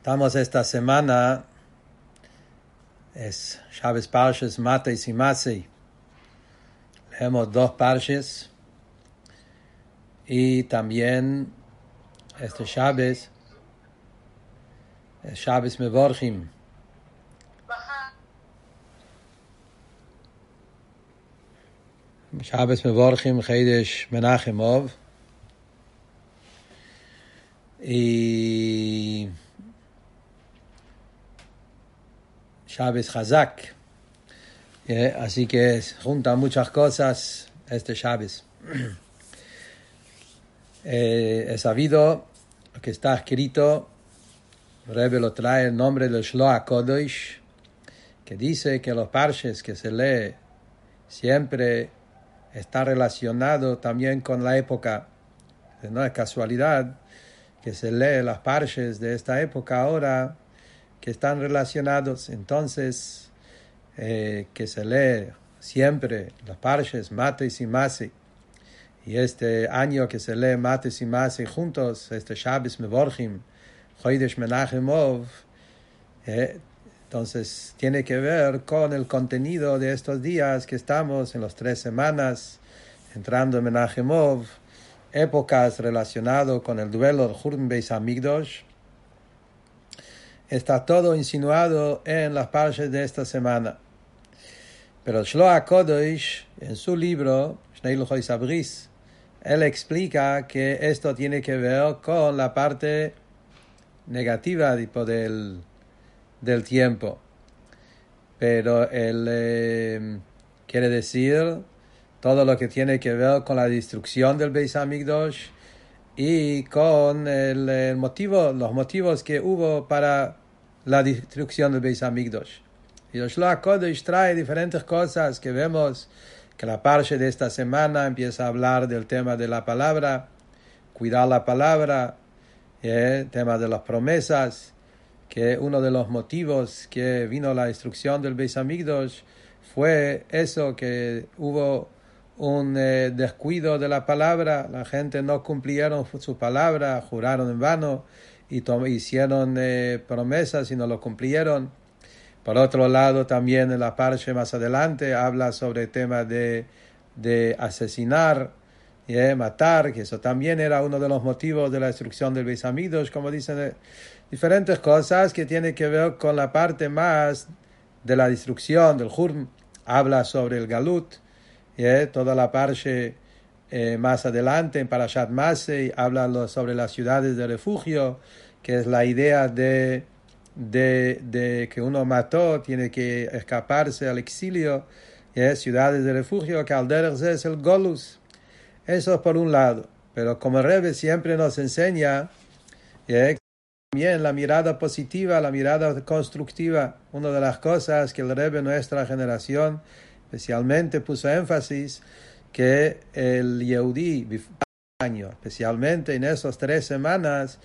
Estamos esta semana, es Shabbos Parshas Mate y Simase. Leemos dos parches y también este Shabbos, es Shabbos Mevorchim. Shabbos Mevorchim Chedesh Menachemov. Y Chávez Hazak. Eh, así que junta muchas cosas este Chávez. eh, he sabido que está escrito, Rebbe lo trae el nombre del Shloa Kodosh, que dice que los parches que se lee siempre está relacionado también con la época. No es casualidad que se lee las parches de esta época ahora que están relacionados. Entonces, eh, que se lee siempre las parches Mates y Mase. Y este año que se lee Mates y Mase juntos, este Shabbos Mevorchim, Chodesh Menachemov, eh, entonces tiene que ver con el contenido de estos días que estamos en las tres semanas, entrando en Menachemov, épocas relacionadas con el duelo de Hurm Beis está todo insinuado en las parches de esta semana. Pero Shloa Kodosh, en su libro, Shnei Sabris, él explica que esto tiene que ver con la parte negativa tipo, del, del tiempo. Pero él eh, quiere decir todo lo que tiene que ver con la destrucción del Beis Hamikdash y con el, el, motivo, los motivos que hubo para la destrucción del Beis Hamikdash. Y Yoshua Kodesh trae diferentes cosas que vemos que la parte de esta semana empieza a hablar del tema de la palabra, cuidar la palabra, el tema de las promesas, que uno de los motivos que vino la destrucción del Beis Hamikdash fue eso que hubo un eh, descuido de la palabra, la gente no cumplieron su palabra, juraron en vano y hicieron eh, promesas y no lo cumplieron. Por otro lado, también en la parte más adelante habla sobre el tema de, de asesinar, eh, matar, que eso también era uno de los motivos de la destrucción del Beis Amidos, como dicen, eh, diferentes cosas que tienen que ver con la parte más de la destrucción del Hurm. Habla sobre el Galut, y toda la parte eh, más adelante en Parashat Masei habla sobre las ciudades de refugio, que es la idea de, de, de que uno mató, tiene que escaparse al exilio, ¿eh? ciudades de refugio, que al es el Golus. Eso es por un lado. Pero como el Rebbe siempre nos enseña, también la mirada positiva, la mirada constructiva, una de las cosas que el Rebbe nuestra generación especialmente puso énfasis, que el Yehudi, especialmente en esas tres semanas,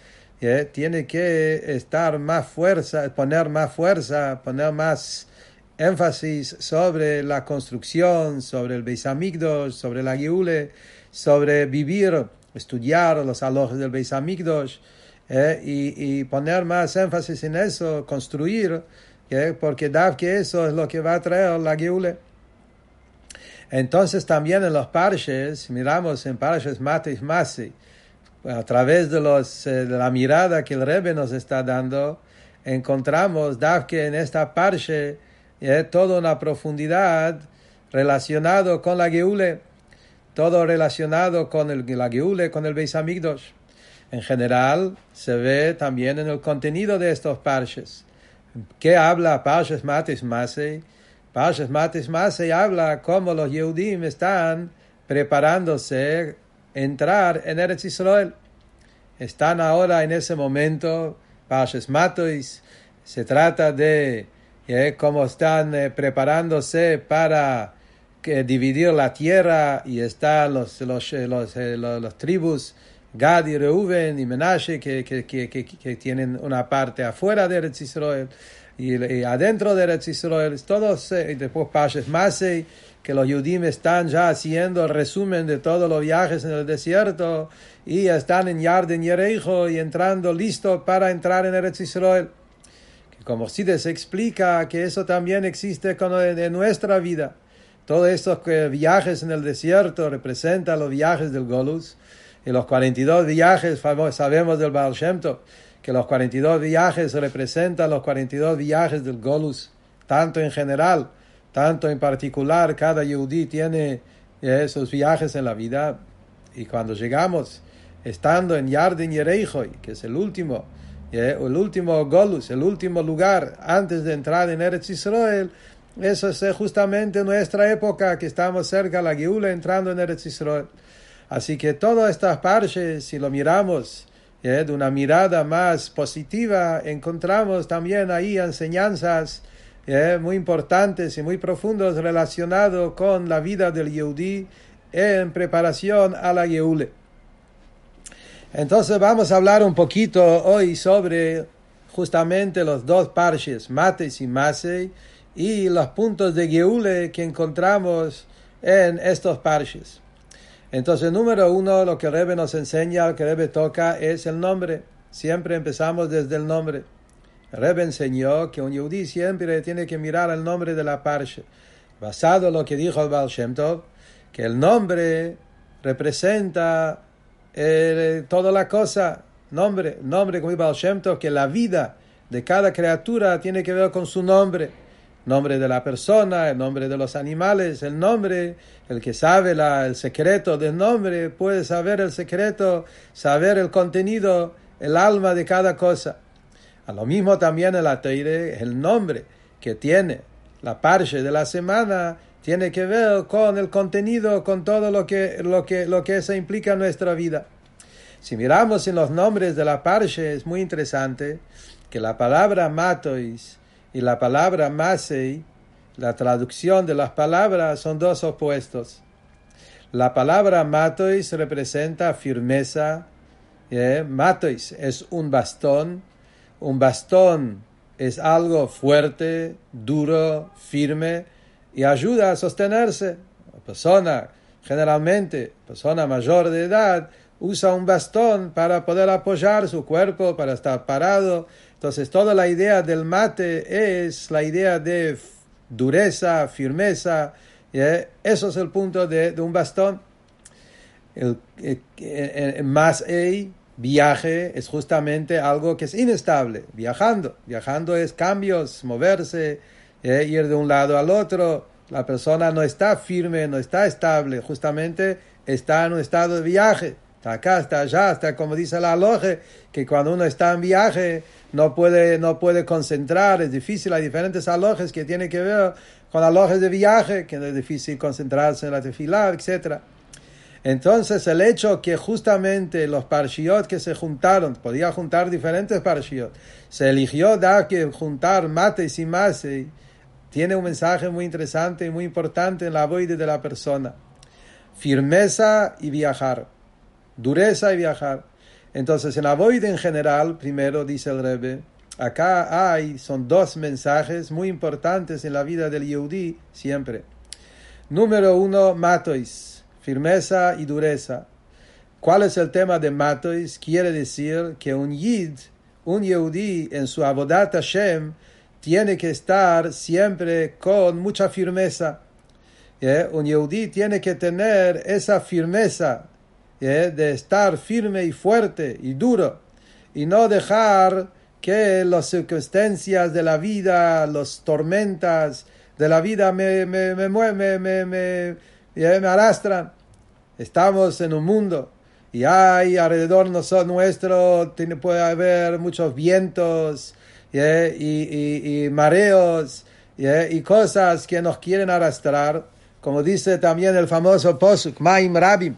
tiene que estar más fuerza, poner más fuerza, poner más énfasis sobre la construcción, sobre el Beis Hamikdash, sobre la Geule, sobre vivir, estudiar los alojes del Beis Hamikdash, eh, y, y, poner más énfasis en eso, construir, porque da que eso es lo que va a traer la Geule. Entonces también en los parches, miramos en parches mate y mase, a través de, los, de la mirada que el Rebbe nos está dando, encontramos que en esta parche eh, toda una profundidad relacionado con la Geule, todo relacionado con el, la Geule, con el Beis Hamikdash. En general, se ve también en el contenido de estos parches. ¿Qué habla parches mates mase? Parshas Matis Masei habla cómo los Yehudim están preparándose entrar en Eretz Israel. Están ahora en ese momento, Parshas Matis, se trata de eh, cómo están eh, preparándose para que, dividir la tierra y están los, los, eh, los, los, los tribus Gad y Reuven y Menashe que, que, que, que, tienen una parte afuera de Eretz Israel y, y adentro de Eretz Israel, todos, y después Pashes Masei, que los Yudim están ya haciendo el resumen de todos los viajes en el desierto y están en Yarden Yereijo y entrando listos para entrar en Eretz Israel. Que como si se explica que eso también existe en nuestra vida. Todos estos viajes en el desierto representan los viajes del Golus. Y los 42 viajes, sabemos del Baal Shem Tov, que los 42 viajes representan los 42 viajes del Golus, tanto en general tanto en particular, cada Yehudi tiene eh, esos viajes en la vida. Y cuando llegamos, estando en Yarden Yereijoy, que es el último, eh, el último Golus, el último lugar antes de entrar en Eretz Israel, eso es justamente nuestra época que estamos cerca de la Geula entrando en Eretz Israel. Así que todas estas parches, si lo miramos eh, de una mirada más positiva, encontramos también ahí enseñanzas eh, muy importantes y muy profundos relacionados con la vida del Yehudi en preparación a la Yeule. Entonces vamos a hablar un poquito hoy sobre justamente los dos parches, Mates y Masei, y los puntos de Yeule que encontramos en estos parches. Entonces, número uno, lo que Rebe nos enseña, lo que Rebe toca, es el nombre. Siempre empezamos desde el nombre. Rebe enseñó que un yudí siempre tiene que mirar el nombre de la parsha. Basado en lo que dijo el Baal Shem que el nombre representa eh, toda la cosa. Nombre, nombre como el Baal Shem que la vida de cada criatura tiene que ver con su nombre. Nombre de la persona, el nombre de los animales, el nombre, el que sabe la, el secreto del nombre puede saber el secreto, saber el contenido, el alma de cada cosa. A lo mismo también el Ateire, el nombre que tiene la parche de la semana, tiene que ver con el contenido, con todo lo que, lo que, lo que eso implica en nuestra vida. Si miramos en los nombres de la parche, es muy interesante que la palabra matois y la palabra masei, la traducción de las palabras son dos opuestos. La palabra matois representa firmeza, ¿eh? matois es un bastón, un bastón es algo fuerte, duro, firme y ayuda a sostenerse. La persona, generalmente, persona mayor de edad, usa un bastón para poder apoyar su cuerpo, para estar parado. Entonces, toda la idea del mate es la idea de dureza, firmeza. Eso es el punto de, un bastón. El, más viaje es justamente algo que es inestable, viajando. Viajando es cambios, moverse, eh, ir de un lado al otro. La persona no está firme, no está estable, justamente está en un estado de viaje. Acá, está allá, está como dice la loge, que cuando uno está en viaje no puede, no puede concentrar, es difícil, hay diferentes alojes que tienen que ver con alojes de viaje, que es difícil concentrarse en la tefilá, etcétera. Entonces el hecho que justamente los parshiot que se juntaron, podía juntar diferentes parshiot, se eligió dar que juntar mates y mase, tiene un mensaje muy interesante y muy importante en la vida de la persona. Firmeza y viajar, dureza y viajar. Entonces en la void en general, primero dice el Rebbe, acá hay, son dos mensajes muy importantes en la vida del Yehudi siempre. Número uno, matois firmeza y dureza. ¿Cuál es el tema de Matois? Quiere decir que un Yid, un Yehudi, en su Abodat Hashem, tiene que estar siempre con mucha firmeza. ¿Eh? Un Yehudi tiene que tener esa firmeza de estar firme y fuerte y duro y no dejar que las circunstancias de la vida, las tormentas de la vida me, me, me, me, me, me, me arrastran. Estamos en un mundo y hay alrededor nuestro, tiene, puede haber muchos vientos y, y, mareos y cosas que nos quieren arrastrar, como dice también el famoso Posuk, Maim Rabim.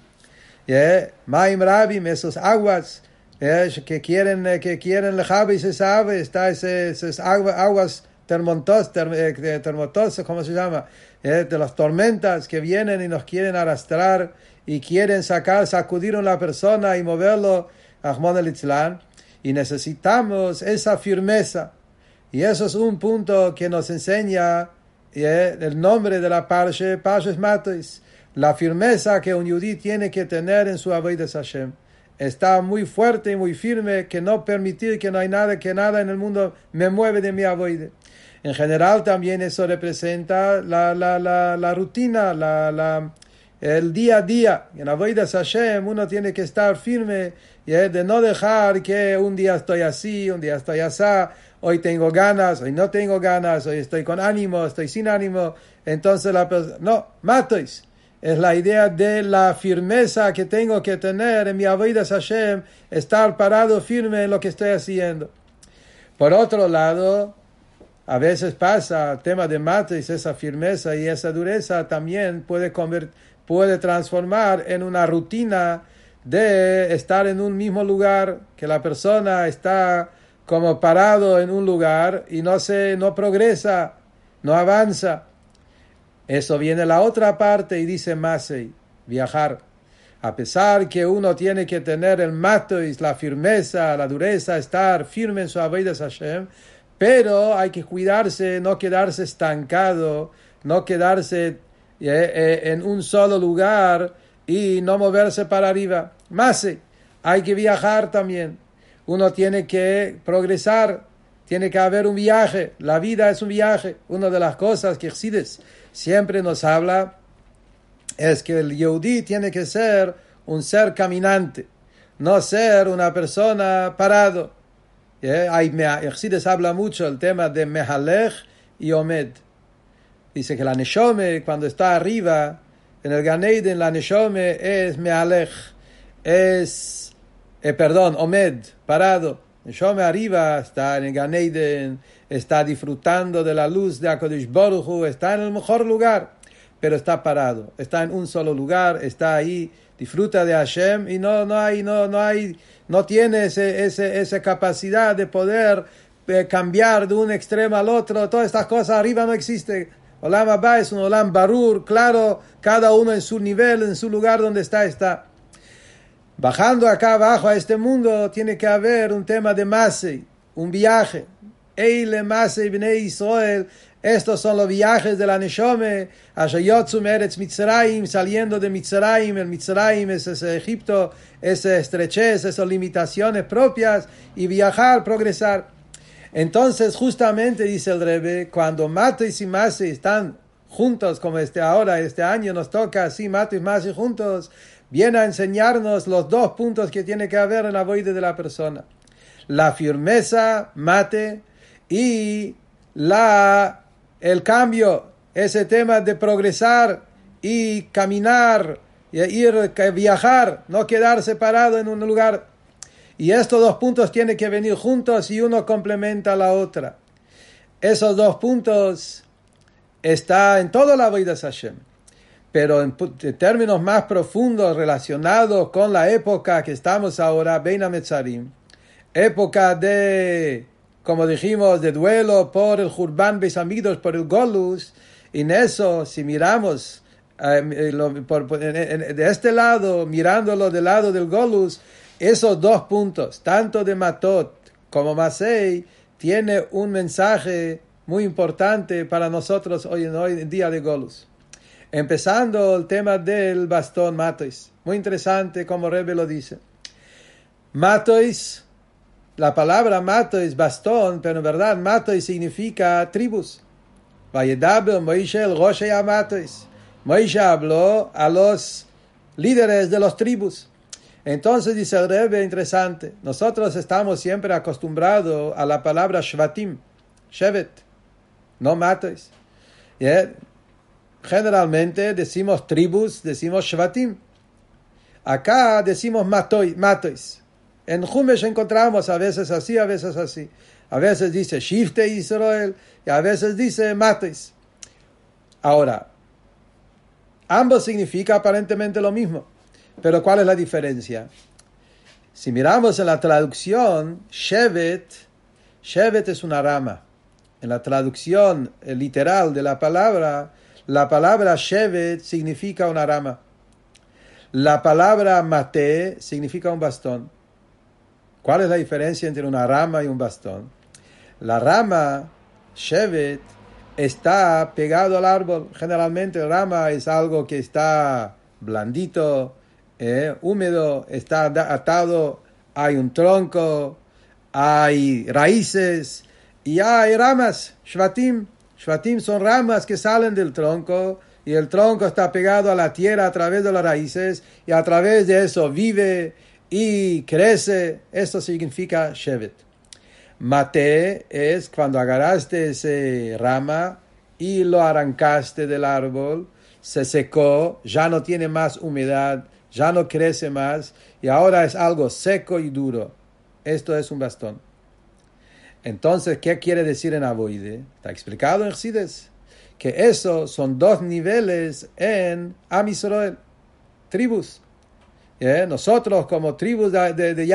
Maim Rabim, esos aguas que quieren, que quieren y se sabe, está esas aguas termotos, eh, termotos, ¿cómo se llama? de las tormentas que vienen y nos quieren arrastrar y quieren sacar, sacudir a una persona y moverlo Ahmad Islam. Y necesitamos esa firmeza. Y eso es un punto que nos enseña el nombre de la Parsha, Parsha Matois, la firmeza que un yudí tiene que tener en su de Hashem. Está muy fuerte y muy firme que no permitir que no hay nada, que nada en el mundo me mueve de mi avoide. En general también eso representa la, la, la, la rutina, la, la, el día a día. En Avoidas Hashem uno tiene que estar firme y de no dejar que un día estoy así, un día estoy así, hoy tengo ganas, hoy no tengo ganas, hoy estoy con ánimo, estoy sin ánimo. Entonces la persona, no, matéis. Es la idea de la firmeza que tengo que tener en mi Avoidas Hashem, estar parado firme en lo que estoy haciendo. Por otro lado, a veces pasa el tema de matriz, esa firmeza y esa dureza también puede, puede transformar en una rutina de estar en un mismo lugar, que la persona está como parado en un lugar y no se, no progresa, no avanza. Eso viene la otra parte y dice Masei, viajar. A pesar que uno tiene que tener el y la firmeza, la dureza, estar firme en su de Hashem, pero hay que cuidarse, no quedarse estancado, no quedarse eh, eh, en un solo lugar y no moverse para arriba. Más, eh, hay que viajar también. Uno tiene que progresar, tiene que haber un viaje. La vida es un viaje. Una de las cosas que Excides siempre nos habla es que el Yehudi tiene que ser un ser caminante, no ser una persona parado. Yeah, hay, habla mucho del tema de Mehalech y Omed. Dice que la Neshome, cuando está arriba, en el Ganeiden, la Neshome es Mehalech, es, eh, perdón, Omed, parado. Neshome arriba está en Ganeiden, está disfrutando de la luz de Akodish Boruchu, está en el mejor lugar, pero está parado, está en un solo lugar, está ahí, disfruta de Hashem y no, no hay, no, no hay no tiene ese, esa capacidad de poder eh, cambiar de un extremo al otro, todas estas cosas arriba no existe. Olam Abba es un Olam Barur, claro, cada uno en su nivel, en su lugar donde está, está. Bajando acá abajo a este mundo tiene que haber un tema de Masei, un viaje. Eile Masei Bnei Israel estos son los viajes de la Neshome, Ashayotzum Eretz Mitzrayim, saliendo de Mitzrayim, el Mitzrayim es ese Egipto, esa estrechez, esas limitaciones propias, y viajar, progresar. Entonces, justamente dice el Rebe, cuando Mato y Simase están juntos, como este ahora, este año nos toca así, Mato y Masi juntos, viene a enseñarnos los dos puntos que tiene que haber en la vida de la persona. La firmeza, mate, y la el cambio, ese tema de progresar y caminar, y ir, viajar, no quedar separado en un lugar. Y estos dos puntos tienen que venir juntos y uno complementa a la otra. Esos dos puntos está en toda la vida de Hashem. Pero en, términos más profundos relacionados con la época que estamos ahora, Beina Metzarim, época de como dijimos, de duelo por el Jurban Beisamidos, por el Golus, y en eso, si miramos eh, de este lado, mirándolo del lado del Golus, esos dos puntos, tanto de Matot como Masei, tiene un mensaje muy importante para nosotros hoy en, hoy en día de Golus. Empezando el tema del bastón Matois. Muy interesante como Rebe lo dice. Matois la palabra mato es bastón, pero en verdad mato significa tribus. Vayedaber Moishe el Rosh Moishe habló a los líderes de los tribus. Entonces dice el Rebbe, interesante, nosotros estamos siempre acostumbrados a la palabra Shvatim, Shevet, no matos. Generalmente decimos tribus, decimos Shvatim. Acá decimos matois. En Jumesh encontramos a veces así, a veces así. A veces dice Shifte Israel y a veces dice Mates. Ahora, ambos significa aparentemente lo mismo. Pero ¿cuál es la diferencia? Si miramos en la traducción, Shevet, Shevet es una rama. En la traducción literal de la palabra, la palabra Shevet significa una rama. La palabra Mate significa un bastón. ¿Cuál es la diferencia entre una rama y un bastón? La rama, Shevet, está pegado al árbol. Generalmente el rama es algo que está blandito, eh, húmedo, está atado, hay un tronco, hay raíces y hay ramas, shvatim. Shvatim son ramas que salen del tronco y el tronco está pegado a la tierra a través de las raíces y a través de eso vive y crece. Esto significa Shevet. Mate es cuando agarraste ese rama y lo arrancaste del árbol, se secó, ya no tiene más humedad, ya no crece más y ahora es algo seco y duro. Esto es un bastón. Entonces, ¿qué quiere decir en Aboide? Está explicado en Excides que eso son dos niveles en Am Israel, tribus. Nosotros como tribus de, de, de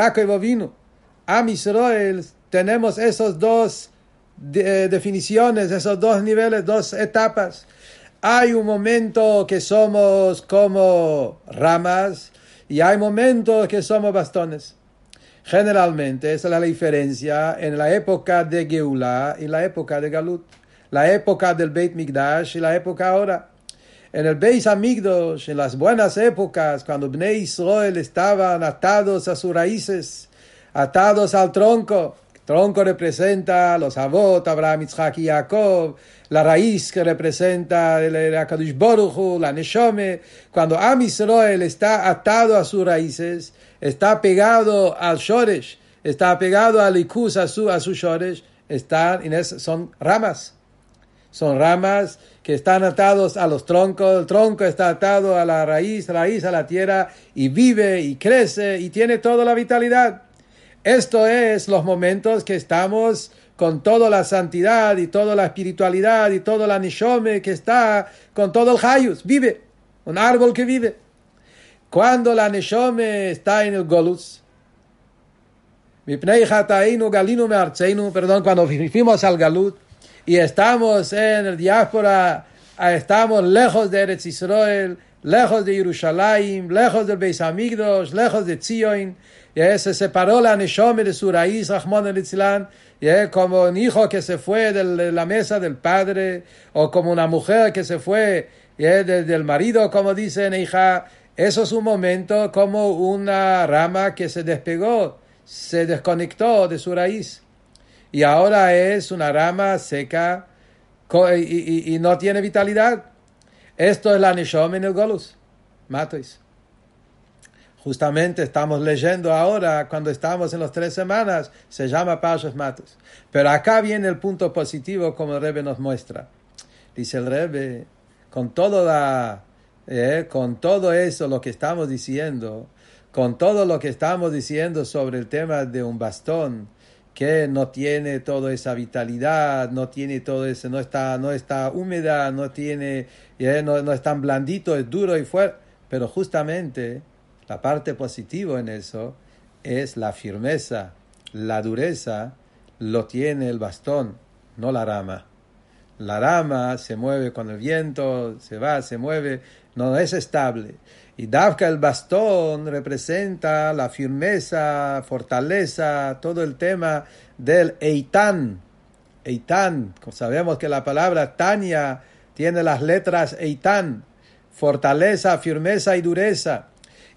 Israel, tenemos esos dos de, definiciones, esos dos niveles, dos etapas. Hay un momento que somos como ramas y hay momentos que somos bastones. Generalmente esa es la diferencia en la época de Geulah y la época de Galut. La época del Beit Migdash y la época ahora. En el Beis Amigdash, en las buenas épocas, cuando Bnei Israel estaban atados a sus raíces, atados al tronco, tronco representa los Avot, Abraham, Isaac y Jacob, la raíz que representa el Akadush Boruchu, la Neshome. Cuando Am Israel está atado a sus raíces, está pegado al Shoresh, está pegado al Ikus, a su, a su Shoresh, están, son ramas. Son ramas que están atados a los troncos, el tronco está atado a la raíz, raíz a la tierra y vive y crece y tiene toda la vitalidad. Esto es los momentos que estamos con toda la santidad y toda la espiritualidad y toda la nishome que está con todo el hayus, vive, un árbol que vive. Cuando la nishome está en el golus, perdón, cuando fuimos al galut y estamos en el diáspora, estamos lejos de Eretz Israel, lejos de Jerusalén, lejos del Beis Amigdos, lejos de Zion, y se separó la Neshome de su raíz, Rahman el y como un hijo que se fue de la mesa del padre, o como una mujer que se fue del marido, como dice hija eso es un momento como una rama que se despegó, se desconectó de su raíz. Y ahora es una rama seca y, no tiene vitalidad. Esto es la Neshome en el Golus. Justamente estamos leyendo ahora, cuando estamos en las tres semanas, se llama Pashas Matos. Pero acá viene el punto positivo, como el Rebbe nos muestra. Dice el Rebbe, con todo, la, eh, con todo eso, lo que estamos diciendo, con todo lo que estamos diciendo sobre el tema de un bastón, que no tiene toda esa vitalidad, no tiene todo ese, no está, no está húmeda, no tiene, eh, no, no es tan blandito, es duro y fuerte. Pero justamente la parte positiva en eso es la firmeza, la dureza, lo tiene el bastón, no la rama. La rama se mueve con el viento, se va, se mueve, no es estable. Y Davka el bastón representa la firmeza, fortaleza, todo el tema del Eitan. Eitan, sabemos que la palabra Tania tiene las letras Eitan, fortaleza, firmeza y dureza.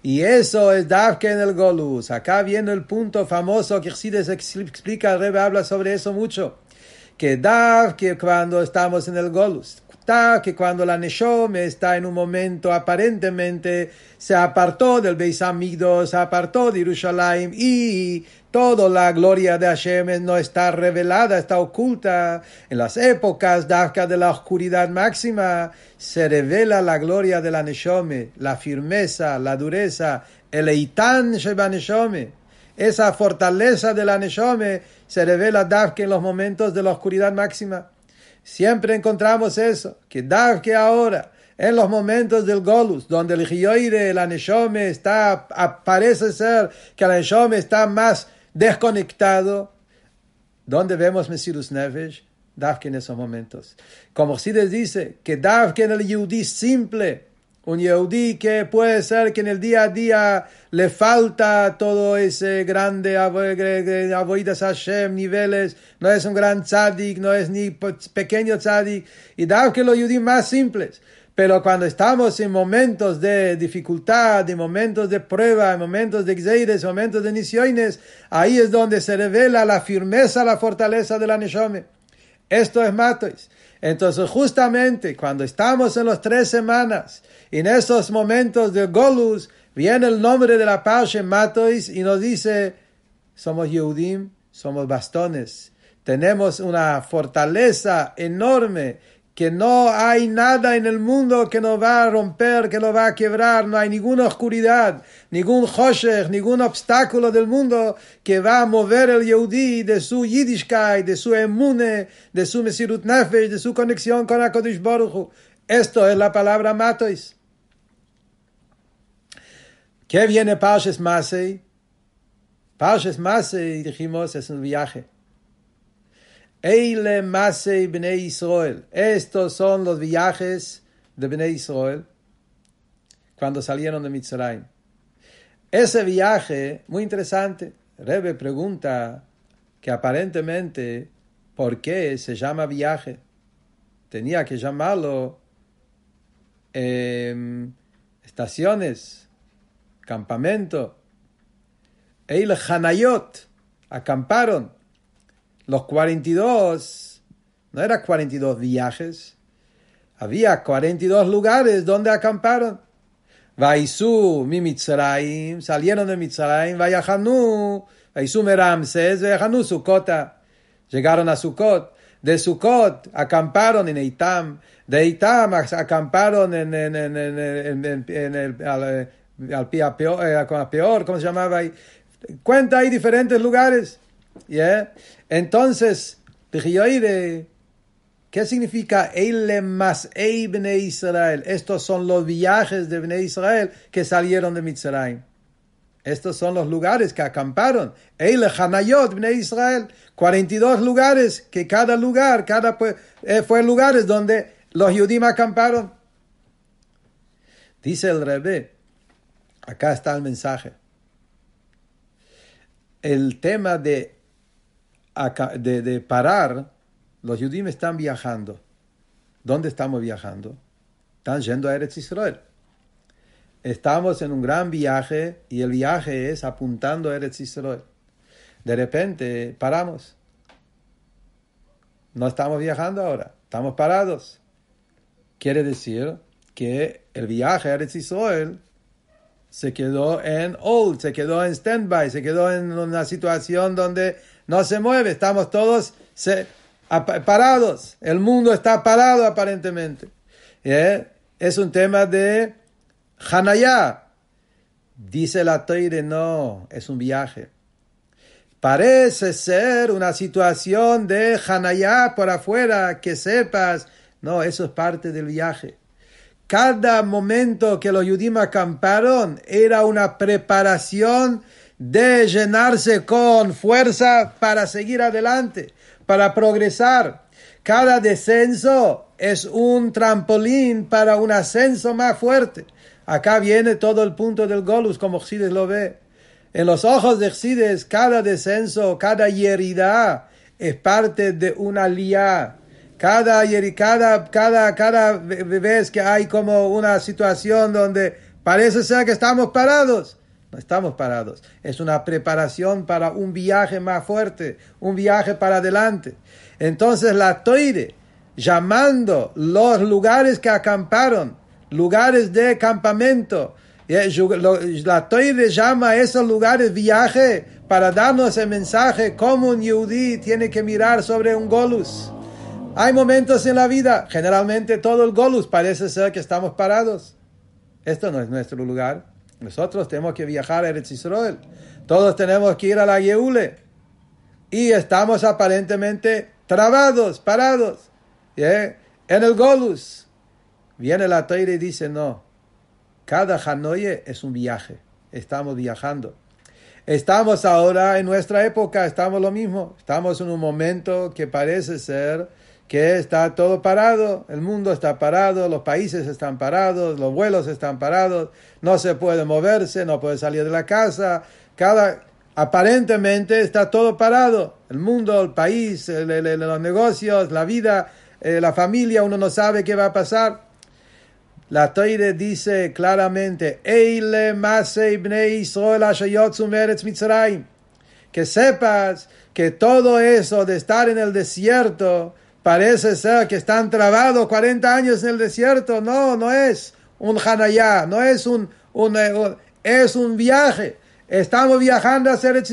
Y eso es Davke en el Golus. Acá viene el punto famoso que Xsides explica, el Rebbe habla sobre eso mucho. Que Davke cuando estamos en el Golus, que cuando la Neshome está en un momento aparentemente se apartó del Beis Amigdos, se apartó de Jerusalén y toda la gloria de Hashem no está revelada, está oculta. En las épocas de la oscuridad máxima se revela la gloria de la Neshome, la firmeza, la dureza, el Eitan Sheba Neshome. Esa fortaleza de la Neshome se revela Dafke en los momentos de la oscuridad máxima. Siempre encontramos eso, que Dafke ahora, en los momentos del Golus, donde el Gioire, la Neshome está, parece ser que la Neshome está más desconectado, donde vemos Mesirus Nefesh, Dafke en esos momentos. Como si dice que Dafke en el Yudí simple, Un Yehudi que puede ser que en el día a día le falta todo ese grande avoidas Hashem, niveles, no es un gran tzadik, no es ni pequeño tzadik, y da que los Yehudi más simples. Pero cuando estamos en momentos de dificultad, de momentos de prueba, en momentos de exeides, momentos de nisiones, ahí es donde se revela la firmeza, la fortaleza de la Neshome. Esto es Matois. Entonces, justamente cuando estamos en las tres semanas, en esos momentos de Golus, viene el nombre de la Pasha Matois y nos dice, somos Yehudim, somos bastones. Tenemos una fortaleza enorme que no hay nada en el mundo que nos va a romper, que nos va a quebrar, no hay ninguna oscuridad, ningún Hoshech, ningún obstáculo del mundo que va a mover el Yehudi de su Yiddishkeit, de su emune, de su Mesirut Nefesh, de su conexión con HaKadosh Baruch Esto es la palabra Matois. ¿Qué viene Parshas Masei? Parshas Masei, dijimos, es un viaje. Eile Masei Bnei Israel. Estos son los viajes de Bnei Israel cuando salieron de Mitzrayim. Ese viaje, muy interesante. Rebe pregunta que aparentemente, ¿por qué se llama viaje? Tenía que llamarlo em, estaciones, campamento. Eile Hanayot, acamparon. Los 42 no eran 42 viajes, había 42 lugares donde acamparon. Vaisu mi Mitzrayim, salieron de Mitzrayim, Vayahanu, Vaisu Meramses, Vayahanu Sukota. Llegaron a Sukot. De Sukot acamparon en Eitam. De Eitam acamparon en, en, en, en el, al, al, peor, eh, peor, ¿cómo se llamaba ahí? Cuenta hay diferentes lugares. ¿Yeah? Entonces, ¿qué significa Eile más Israel? Estos son los viajes de Bnei Israel que salieron de Mitzrayim. Estos son los lugares que acamparon. Eile Hanayot Bnei Israel. 42 lugares que cada lugar, cada eh, fue lugares donde los Yudim acamparon. Dice el Rebbe, acá está el mensaje. El tema de de, parar, los judíos están viajando. ¿Dónde estamos viajando? Están yendo a Eretz Israel. Estamos en un gran viaje y el viaje es apuntando a Eretz Israel. De repente paramos. No estamos viajando ahora, estamos parados. Quiere decir que el viaje a Eretz Israel se quedó en old, se quedó en standby, se quedó en una situación donde no se mueve, estamos todos parados, el mundo está parado aparentemente. ¿Eh? Es un tema de Hanayá. Dice la Toire, no, es un viaje. Parece ser una situación de Hanayá por afuera, que sepas. No, eso es parte del viaje. Cada momento que los judíos acamparon era una preparación de llenarse con fuerza para seguir adelante, para progresar. Cada descenso es un trampolín para un ascenso más fuerte. Acá viene todo el punto del Golus, como Xides lo ve. En los ojos de Xides, cada descenso, cada herida es parte de una lía. Cada, cada, cada, cada vez que hay como una situación donde parece ser que estamos parados, no estamos parados. Es una preparación para un viaje más fuerte, un viaje para adelante. Entonces la Toire, llamando los lugares que acamparon, lugares de campamento, la Toire llama a esos lugares viaje para darnos el mensaje cómo un yudí tiene que mirar sobre un golus. Hay momentos en la vida, generalmente todo el golus parece ser que estamos parados. Esto no es nuestro lugar. Nosotros tenemos que viajar a Eretz Israel. Todos tenemos que ir a la Yeule. Y estamos aparentemente trabados, parados. En el Golus. Viene la Teire y dice, no. Cada Hanoye es un viaje. Estamos viajando. Estamos ahora en nuestra época, estamos lo mismo. Estamos en un momento que parece ser que está todo parado, el mundo está parado, los países están parados, los vuelos están parados, no se puede moverse, no puede salir de la casa, cada aparentemente está todo parado, el mundo, el país, los negocios, la vida, eh, la familia, uno no sabe qué va a pasar. La Toire dice claramente, Eile que sepas que todo eso de estar en el desierto, Parece ser que están trabados 40 años en el desierto. No, no es un Hanayá, no es un, un, es un viaje. Estamos viajando a hacer el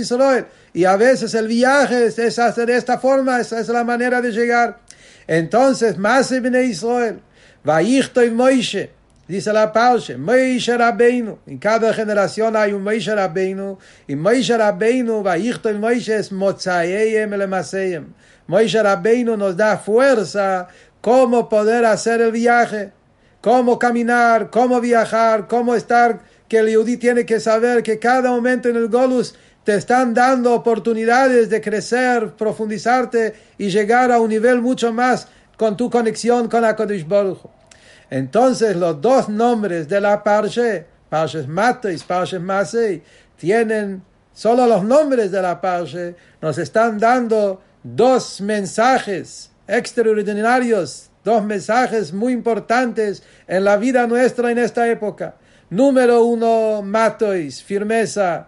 y a veces el viaje es, hacer de esta forma, esa es la manera de llegar. Entonces, más en Israel, y Moishe, dice la pausa, Moishe Rabbeinu, en cada generación hay un Moishe Rabbeinu, y Moishe Rabbeinu, y Moishe es Motzayeyem Lemaseyem. Moishe Rabbeinu nos da fuerza cómo poder hacer el viaje, cómo caminar, cómo viajar, cómo estar, que el Yudí tiene que saber que cada momento en el Golus te están dando oportunidades de crecer, profundizarte y llegar a un nivel mucho más con tu conexión con la Kodesh Baruch. Entonces los dos nombres de la Parshe, Parshes Matos, Parshes Masei, tienen solo los nombres de la Parshe, nos están dando dos mensajes extraordinarios, dos mensajes muy importantes en la vida nuestra en esta época. Número uno, matois, firmeza.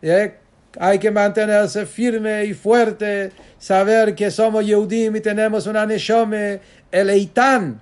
¿Eh? Hay que mantenerse firme y fuerte, saber que somos Yehudim y tenemos una Neshome, el Eitan,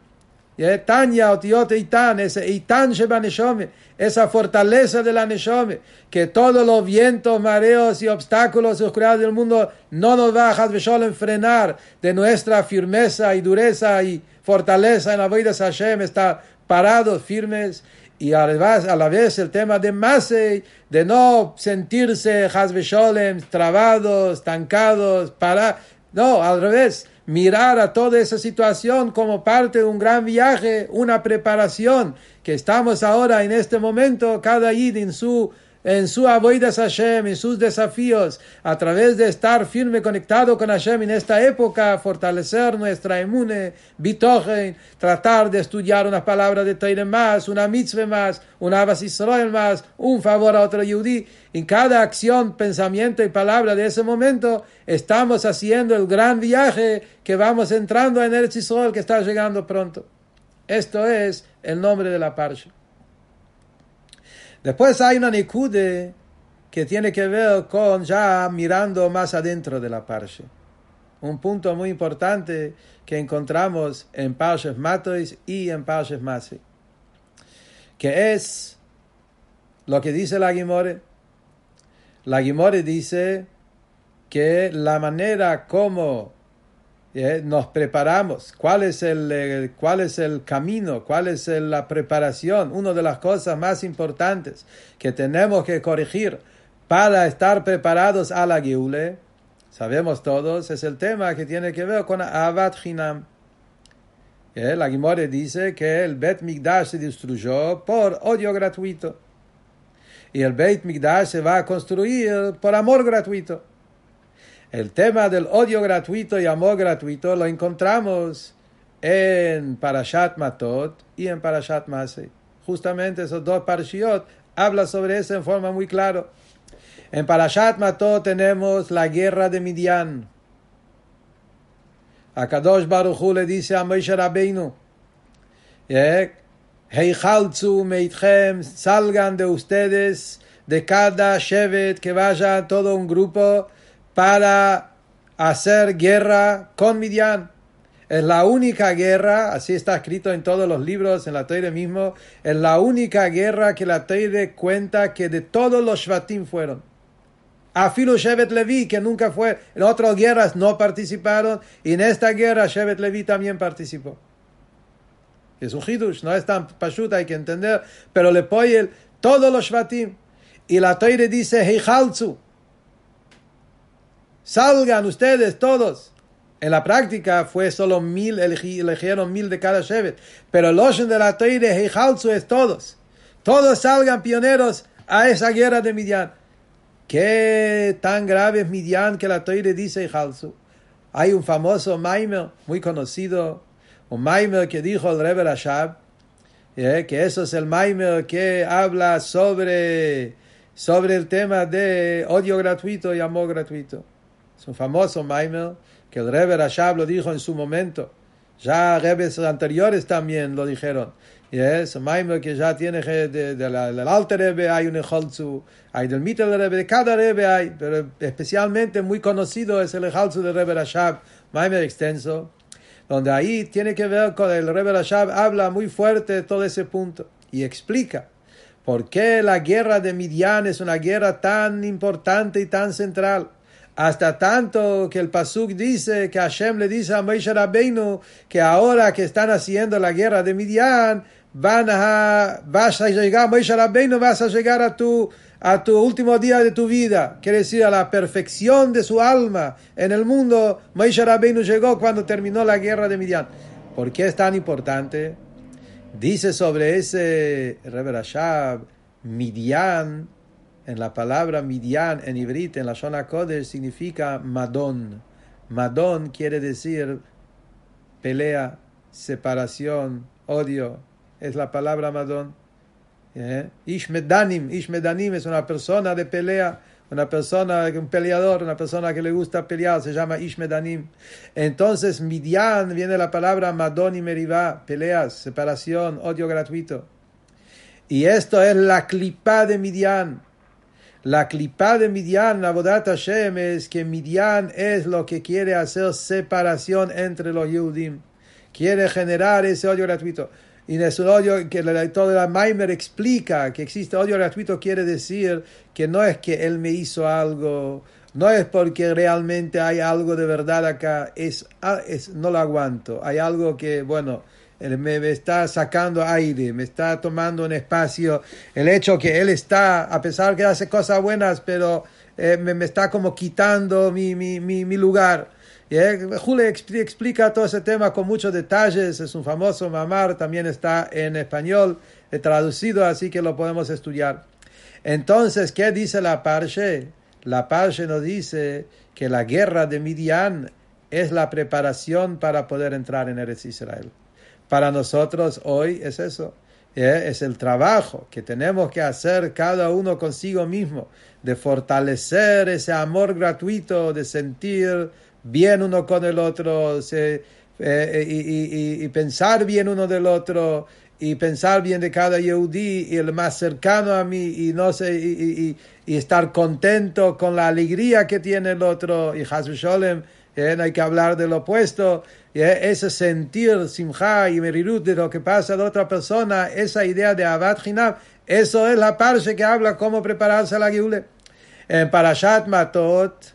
Tanya Otiote Eitan, ese Eitan Sheba Neshome, esa fortaleza de la Neshome, que todos los vientos, mareos y obstáculos y oscuridades del mundo no nos va a frenar de nuestra firmeza y dureza y fortaleza en la vida de Hashem, está parados, firmes, y a la vez el tema de Masei, de no sentirse Hasbesholem, trabados, estancados, para, no, al revés, mirar a toda esa situación como parte de un gran viaje, una preparación, que estamos ahora en este momento, cada id en su en su avoidas Hashem, en sus desafíos, a través de estar firme conectado con Hashem en esta época, fortalecer nuestra emune, bitogen, tratar de estudiar una palabra de Teire más, una mitzvah más, un Abbas Israel más, un favor a otro yudí. En cada acción, pensamiento y palabra de ese momento, estamos haciendo el gran viaje que vamos entrando en el Israel que está llegando pronto. Esto es el nombre de la parsha. Después hay una nikude que tiene que ver con ya mirando más adentro de la parsha. Un punto muy importante que encontramos en Parshas Matois y en Parshas Masi. Que es lo que dice la Gimore. La Gimore dice que la manera como eh, nos preparamos, cuál es el, eh, cuál es el camino, cuál es la preparación, una de las cosas más importantes que tenemos que corregir para estar preparados a la Geule, sabemos todos, es el tema que tiene que ver con Abad Hinam. Eh, la Gimore dice que el Bet Migdash se destruyó por odio gratuito y el Bet Migdash se va a construir por amor gratuito. El tema del odio gratuito y amor gratuito lo encontramos en Parashat Matot y en Parashat Masei. Justamente esos dos parashiot hablan sobre eso en forma muy clara. En Parashat Matot tenemos la guerra de Midian. Akadosh Baruch Hu le dice a Moshe Rabbeinu, Heichalzu meitchem, salgan de ustedes, de cada shevet, que vaya todo un grupo para hacer guerra con Midian. Es la única guerra, así está escrito en todos los libros, en la Teire mismo, es la única guerra que la Teire cuenta que de todos los Shvatim fueron. Afilo Shevet Levi, que nunca fue, en otras guerras no participaron, y en esta guerra Shevet Levi también participó. Es un hidush, no es tan pachuta, hay que entender, pero le pone todos los Shvatim. Y la Teire dice, Heichalzu, Salgan ustedes todos. En la práctica fue solo mil, eligieron mil de cada Shevet. Pero el Oshen de la Teire Heijalzu es todos. Todos salgan pioneros a esa guerra de Midian. ¿Qué tan grave es Midian que la Teire dice Heijalzu? Hay un famoso Maimer, muy conocido, un Maimer que dijo el Rebbe Rashab, eh, que eso es el Maimer que habla sobre, sobre el tema de odio gratuito y amor gratuito. Es un famoso Maimer que el Rebbe Rashab lo dijo en su momento. Ya rebes anteriores también lo dijeron. Yes, Maimer que ya tiene de, de, del Alter Rebbe hay un Echolzu, hay del Mittel Rebbe, de cada Rebbe hay, pero especialmente muy conocido es el Echolzu del Rebbe Rashab, Maimer extenso, donde ahí tiene que ver con el Rebbe Rashab, habla muy fuerte de todo ese punto y explica por qué la guerra de Midian es una guerra tan importante y tan central. Hasta tanto que el Pasuk dice que Hashem le dice a Moshe Rabbeinu que ahora que están haciendo la guerra de Midian, van a, vas a llegar, Moshe Rabbeinu, vas a llegar a tu, a tu último día de tu vida. Quiere decir, a la perfección de su alma en el mundo. Moshe Rabbeinu llegó cuando terminó la guerra de Midian. ¿Por qué es tan importante? Dice sobre ese Rebbe Rashab, Midian, en la palabra Midian en Ibrit, en la zona Kodesh, significa Madón. Madón quiere decir pelea, separación, odio. Es la palabra Madón. ¿Eh? Ishmedanim. Ishmedanim es una persona de pelea, una persona, un peleador, una persona que le gusta pelear, se llama Ishmedanim. Entonces, Midian viene la palabra Madón y Merivá, peleas, separación, odio gratuito. Y esto es la clipa de Midian. La clipa de Midian, la Bodat Hashem, es que Midian es lo que quiere hacer separación entre los Yehudim. Quiere generar ese odio gratuito. Y en ese odio que editor de la Maimer explica que existe odio gratuito, quiere decir que no es que él me hizo algo, no es porque realmente hay algo de verdad acá, es, es no lo aguanto. Hay algo que, bueno, me, me, está sacando aire, me está tomando un espacio. El hecho que él está, a pesar que hace cosas buenas, pero eh, me, está como quitando mi, mi, mi, mi lugar. Y eh, Jule explica todo ese tema con muchos detalles, es un famoso mamar, también está en español, he traducido, así que lo podemos estudiar. Entonces, ¿qué dice la Parche? La Parche nos dice que la guerra de Midian es la preparación para poder entrar en Eretz Israel. Para nosotros hoy es eso, ¿eh? es el trabajo que tenemos que hacer cada uno consigo mismo, de fortalecer ese amor gratuito, de sentir bien uno con el otro, se, eh, y, y, pensar bien uno del otro, y pensar bien de cada Yehudi, y el más cercano a mí, y no sé, y, estar contento con la alegría que tiene el otro, y Hasu Sholem, ¿eh? no hay que hablar del opuesto, ¿eh? Ese sentir simja y merirut de lo que pasa de otra persona, esa idea de abad hinab, eso es la parte que habla cómo prepararse a la Giule. En Parashat Matot,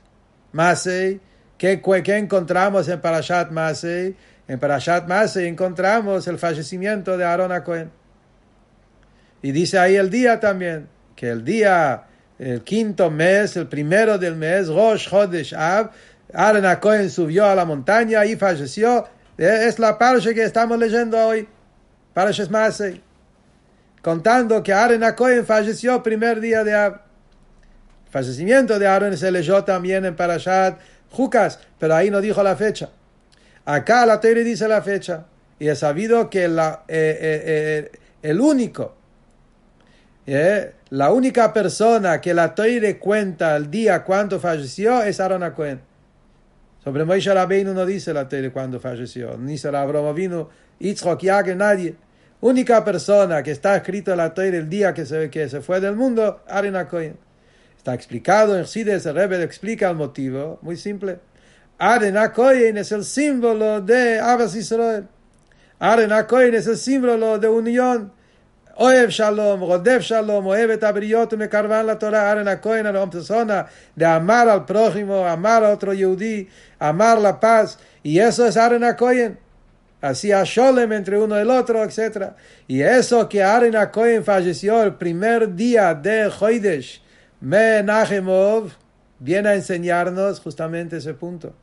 Masei, ¿qué, ¿qué, encontramos en Parashat Masei? En Parashat Masei encontramos el fallecimiento de Aaron Cohen. Y dice ahí el día también, que el día, el quinto mes, el primero del mes, Rosh Chodesh Av, Aaron Cohen subió a la montaña y falleció. Es la parche que estamos leyendo hoy. Parashat Masei. Contando que Aaron Cohen falleció primer día de. El fallecimiento de Aaron se leyó también en Parashat Jucas, pero ahí no dijo la fecha. Acá la Teire dice la fecha. Y es sabido que la, eh, eh, eh, el único, la única persona que la Teire cuenta el día cuando falleció es Aaron Cohen. Sobre Moshe Rabbeinu no dice la Teire cuando falleció, ni se la Abraham vino Yitzchok, Yaque, nadie. Única persona que está escrito en la Teire el día que se, que se fue del mundo, Aaron Cohen. Está explicado en Sides, el Rebbe explica el motivo, muy simple. Aren Kohen es el símbolo de Abbas Israel. Aren Kohen es el símbolo de unión. Abriot, me carvan la Torah, Aren Kohen, a la persona de amar al prójimo, amar a otro Yehudi, amar la paz. Y eso es Aren Kohen. Así a Sholem entre uno y el otro, etc. Y eso que Aren Kohen falleció el primer día de Hoidesh, Menachemov, viene a enseñarnos justamente ese punto.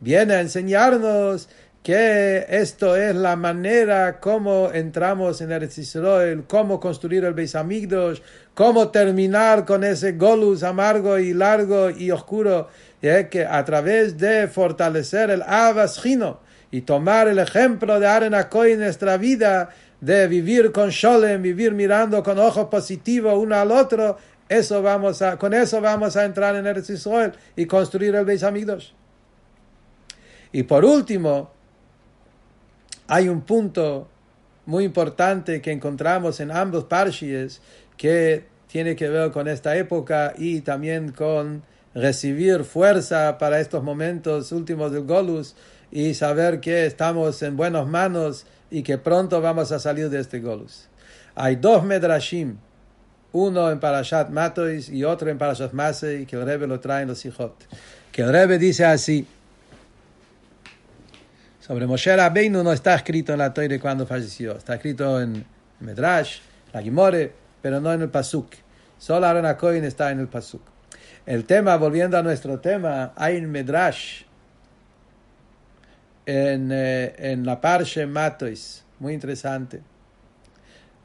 Viene a enseñarnos que esto es la manera como entramos en el Israel, cómo construir el Beis Hamikdash, cómo terminar con ese golus amargo y largo y oscuro, que a través de fortalecer el Avas y tomar el ejemplo de Aaron Coy en nuestra vida, de vivir con Sholem, vivir mirando con ojos positivos uno al otro, eso vamos a, con eso vamos a entrar en Eretz Israel y construir el Beis Hamikdash. Y por último, hay un punto muy importante que encontramos en ambos parshies que tiene que ver con esta época y también con recibir fuerza para estos momentos últimos del Golus y saber que estamos en buenas manos y que pronto vamos a salir de este Golus. Hay dos Medrashim, uno en Parashat Matois y otro en Parashat Masei, que el Rebbe lo trae en los Sijot. Que el Rebbe dice así, sobre Moshe Rabbeinu no está escrito en la Torah cuando falleció, está escrito en Medrash, la Gimore, pero no en el Pasuk. Solo Aaron está en el Pasuk. El tema, volviendo a nuestro tema, hay en Medrash, en, eh, en la Parsha Matois, muy interesante.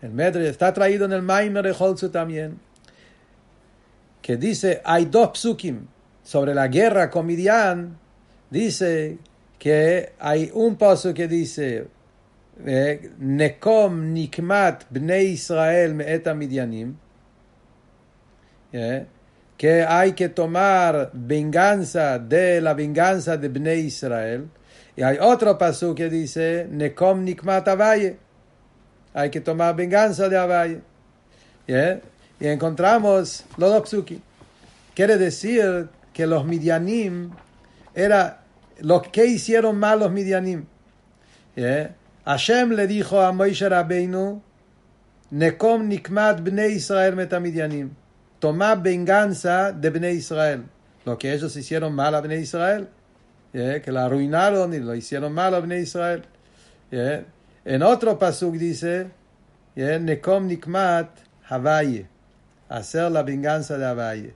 El Medrash está traído en el Maimer de Holzu también, que dice, hay dos psukim sobre la guerra con Midian, dice que hay un paso que dice, eh, Nekom nikmat bnei Israel meeta midianim, eh, que hay que tomar venganza de la venganza de bnei Israel. Y hay otro paso que dice, Nekom nikmat avaye, hay que tomar venganza de avaye. Eh, y encontramos los dos Quiere decir que los midianim era lo que hicieron mal los Midianim. ¿Eh? Hashem le dijo a Moishe Rabbeinu, Nekom nikmat bnei Israel metamidianim. Toma venganza de bnei Israel. Lo que ellos hicieron mal a bnei Israel. ¿Eh? Que la arruinaron y lo hicieron mal a bnei Israel. ¿Eh? En otro pasuk dice, ¿eh? Nekom nikmat Havaye. Hacer la venganza de Havaye.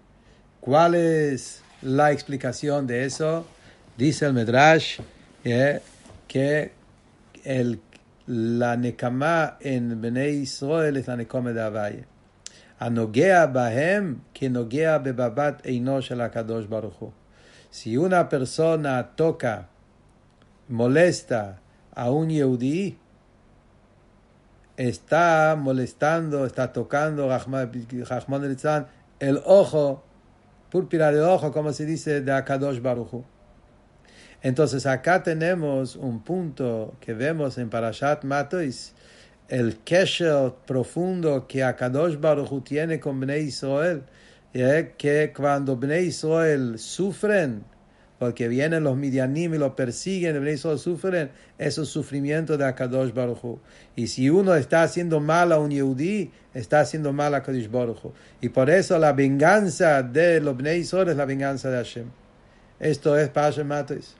¿Cuál es la explicación de eso? Dice el Medrash eh, que el, la nekama en Bnei Israel es la nekama de Avaye. Anogea bahem que nogea bebabat eino shel HaKadosh Baruch Si una persona toca, molesta a un Yehudi, está molestando, está tocando el ojo, púrpura de ojo, como se dice, de Akadosh Baruch entonces acá tenemos un punto que vemos en Parashat Matois, el kesher profundo que Akadosh Baruch tiene con Bnei Israel, que cuando Bnei Israel sufren, porque vienen los midianim y los persiguen, Bnei Israel sufren, esos sufrimientos de Akadosh Baruch Y si uno está haciendo mal a un Yehudi, está haciendo mal a Akadosh Baruch Y por eso la venganza de los Bnei Israel es la venganza de Hashem. Esto es Parashat Matois.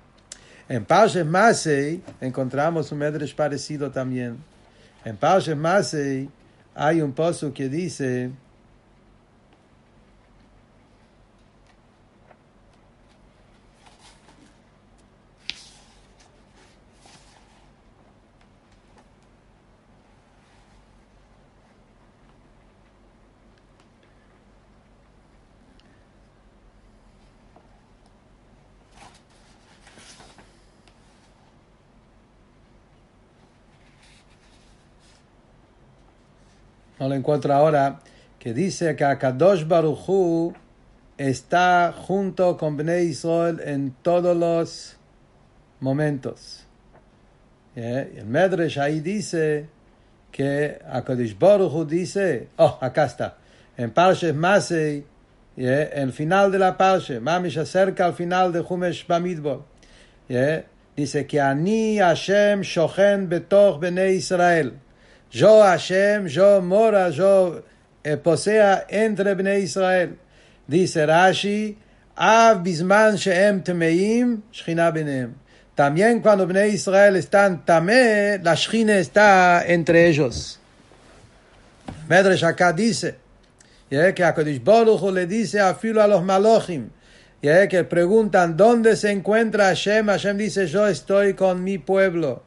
En Parshas Masei encontramos un medrash parecido también. En Parshas Masei hay un pozo que dice lo encuentro ahora, que dice que Akadosh Baruchu está junto con Bnei Israel en todos los momentos. El Medrash ahí dice que Akadosh Baruchu dice, oh, acá está, en Parshas Masei, en el final de la Parsha, Mamish acerca al final de Humesh Bamidbol, dice que Ani Hashem shochen betoch Bnei Israel. Yo Hashem, yo mora, yo eh, posea entre Bnei Israel. Dice Rashi, Av bisman sheem temeim, shchina benem. También cuando Bnei Israel están tamé, la shchina está entre ellos. Medrash acá dice, que a Kodesh Baruch le dice a filo a los malochim, y que preguntan dónde se encuentra Hashem, Hashem dice yo estoy con mi pueblo.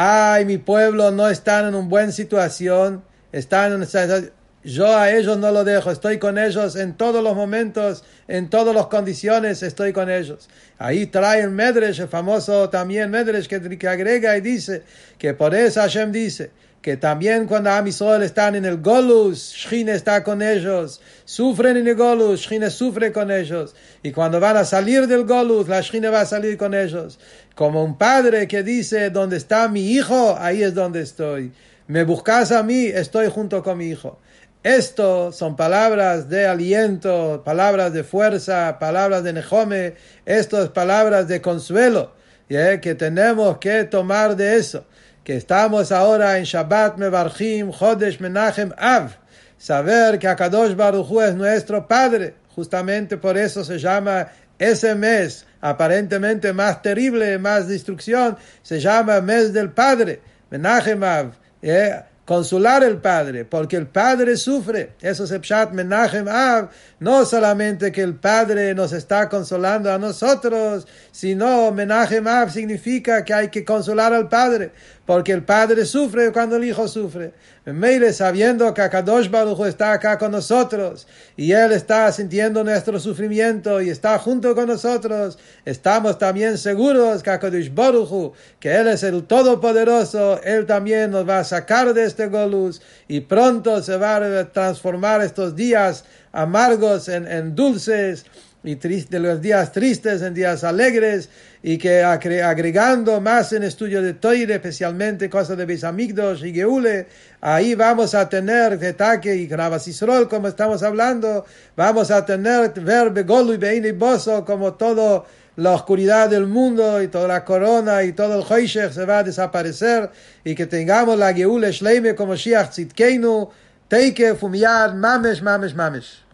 Ay, mi pueblo no está en una buena situación, están en yo a ellos no lo dejo, estoy con ellos en todos los momentos, en todas las condiciones, estoy con ellos. Ahí trae el Medresh, el famoso también Medresh, que, que agrega y dice que por eso Hashem dice, que también cuando Am están en el Golus, Shine está con ellos, sufren en el Golus, Shine sufre con ellos, y cuando van a salir del Golus, la Shine va a salir con ellos. Como un padre que dice, donde está mi hijo, ahí es donde estoy. Me buscas a mí, estoy junto con mi hijo. Esto son palabras de aliento, palabras de fuerza, palabras de Nejome, estas palabras de consuelo, que tenemos que tomar de eso que estamos ahora en Shabbat Mevarchim, Chodesh Menachem Av, saber que Akadosh Baruch es nuestro Padre, justamente por eso se llama ese mes, aparentemente más terrible, más destrucción, se llama mes del Padre, Menachem Av. ¿eh? Consolar el Padre, porque el Padre sufre. Eso es Pshat Menachem Av. No solamente que el Padre nos está consolando a nosotros, sino Menachem Av significa que hay que consolar al Padre, porque el Padre sufre cuando el Hijo sufre. Meire sabiendo que Akadosh Baruch está acá con nosotros y Él está sintiendo nuestro sufrimiento y está junto con nosotros, estamos también seguros que Akadosh Baruch que Él es el Todopoderoso, Él también nos va a sacar de este golus y pronto se va a transformar estos días amargos en dulces y de los días tristes en días alegres y que agregando más en estudio de Toire, especialmente cosas de Besamigdos y Geule, ahí vamos a tener Getaque y Gravasisrol, como estamos hablando, vamos a tener ver Begolu y Beine Boso, como todo la oscuridad del mundo y toda la corona y todo el Hoishech se va a desaparecer y que tengamos la Geule Shleime como Shiach Tzitkeinu, Teike, Fumiad, Mamesh, Mamesh, Mamesh.